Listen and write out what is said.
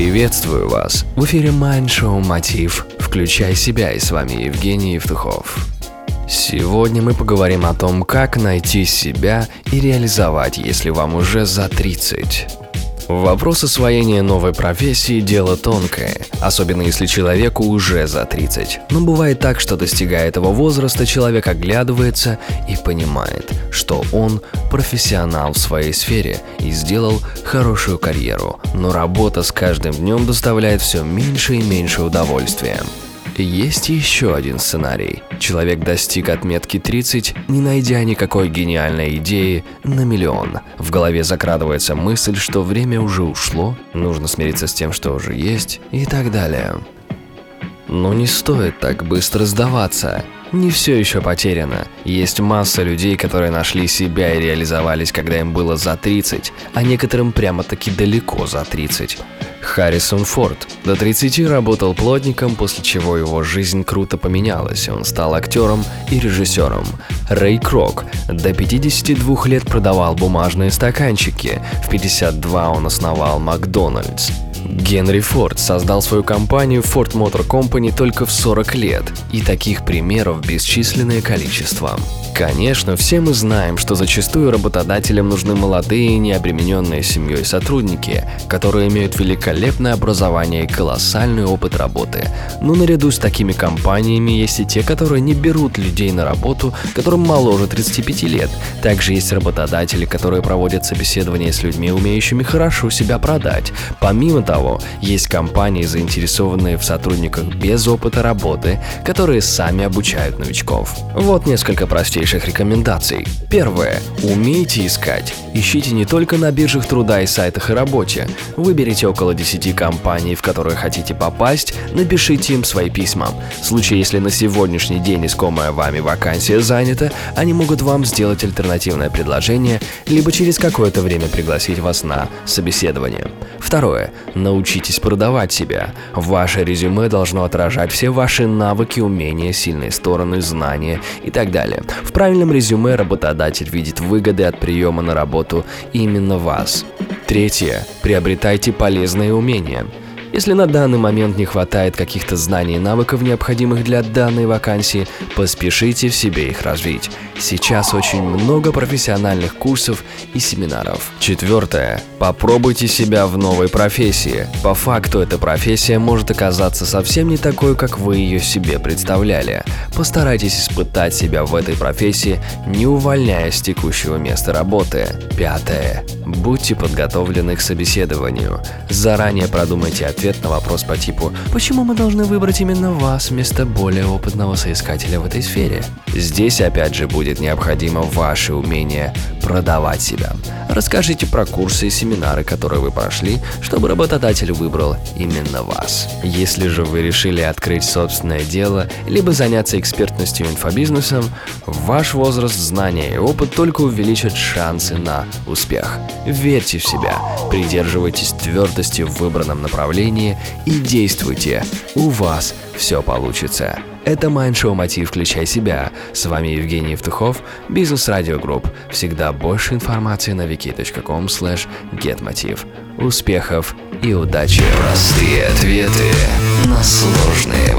Приветствую вас! В эфире Mind Show Мотив. Включай себя и с вами Евгений Евтухов. Сегодня мы поговорим о том, как найти себя и реализовать, если вам уже за 30. Вопрос освоения новой профессии – дело тонкое, особенно если человеку уже за 30. Но бывает так, что достигая этого возраста, человек оглядывается и понимает, что он профессионал в своей сфере и сделал хорошую карьеру, но работа с каждым днем доставляет все меньше и меньше удовольствия. Есть еще один сценарий. Человек достиг отметки 30, не найдя никакой гениальной идеи на миллион. В голове закрадывается мысль, что время уже ушло, нужно смириться с тем, что уже есть и так далее. Но не стоит так быстро сдаваться. Не все еще потеряно. Есть масса людей, которые нашли себя и реализовались, когда им было за 30, а некоторым прямо-таки далеко за 30. Харрисон Форд до 30 работал плотником, после чего его жизнь круто поменялась, он стал актером и режиссером. Рэй Крок до 52 лет продавал бумажные стаканчики, в 52 он основал Макдональдс. Генри Форд создал свою компанию Ford Motor Company только в 40 лет, и таких примеров бесчисленное количество. Конечно, все мы знаем, что зачастую работодателям нужны молодые, необремененные семьей сотрудники, которые имеют великолепное образование и колоссальный опыт работы. Но наряду с такими компаниями есть и те, которые не берут людей на работу, которым моложе 35 лет. Также есть работодатели, которые проводят собеседования с людьми, умеющими хорошо себя продать. Помимо того, есть компании, заинтересованные в сотрудниках без опыта работы, которые сами обучают новичков. Вот несколько простейших рекомендаций. Первое. Умейте искать. Ищите не только на биржах труда и сайтах и работе. Выберите около 10 компаний, в которые хотите попасть, напишите им свои письма. В случае, если на сегодняшний день искомая вами вакансия занята, они могут вам сделать альтернативное предложение, либо через какое-то время пригласить вас на собеседование. Второе. Научитесь продавать себя. Ваше резюме должно отражать все ваши навыки, умения, сильные стороны, знания и так далее. В правильном резюме работодатель видит выгоды от приема на работу именно вас. Третье. Приобретайте полезные умения. Если на данный момент не хватает каких-то знаний и навыков, необходимых для данной вакансии, поспешите в себе их развить. Сейчас очень много профессиональных курсов и семинаров. Четвертое. Попробуйте себя в новой профессии. По факту эта профессия может оказаться совсем не такой, как вы ее себе представляли. Постарайтесь испытать себя в этой профессии, не увольняясь с текущего места работы. Пятое. Будьте подготовлены к собеседованию. Заранее продумайте ответ на вопрос по типу «Почему мы должны выбрать именно вас вместо более опытного соискателя в этой сфере?» Здесь опять же будет необходимо ваше умение продавать себя. Расскажите про курсы и семинары, которые вы прошли, чтобы работодатель выбрал именно вас. Если же вы решили открыть собственное дело, либо заняться экспертностью инфобизнесом, ваш возраст, знания и опыт только увеличат шансы на успех. Верьте в себя, придерживайтесь твердости в выбранном направлении и действуйте. У вас все получится. Это Майндшоу Мотив «Включай себя». С вами Евгений Евтухов, Бизнес Радио Групп. Всегда больше информации на vk.com slash getmotiv. Успехов и удачи! Простые ответы на сложные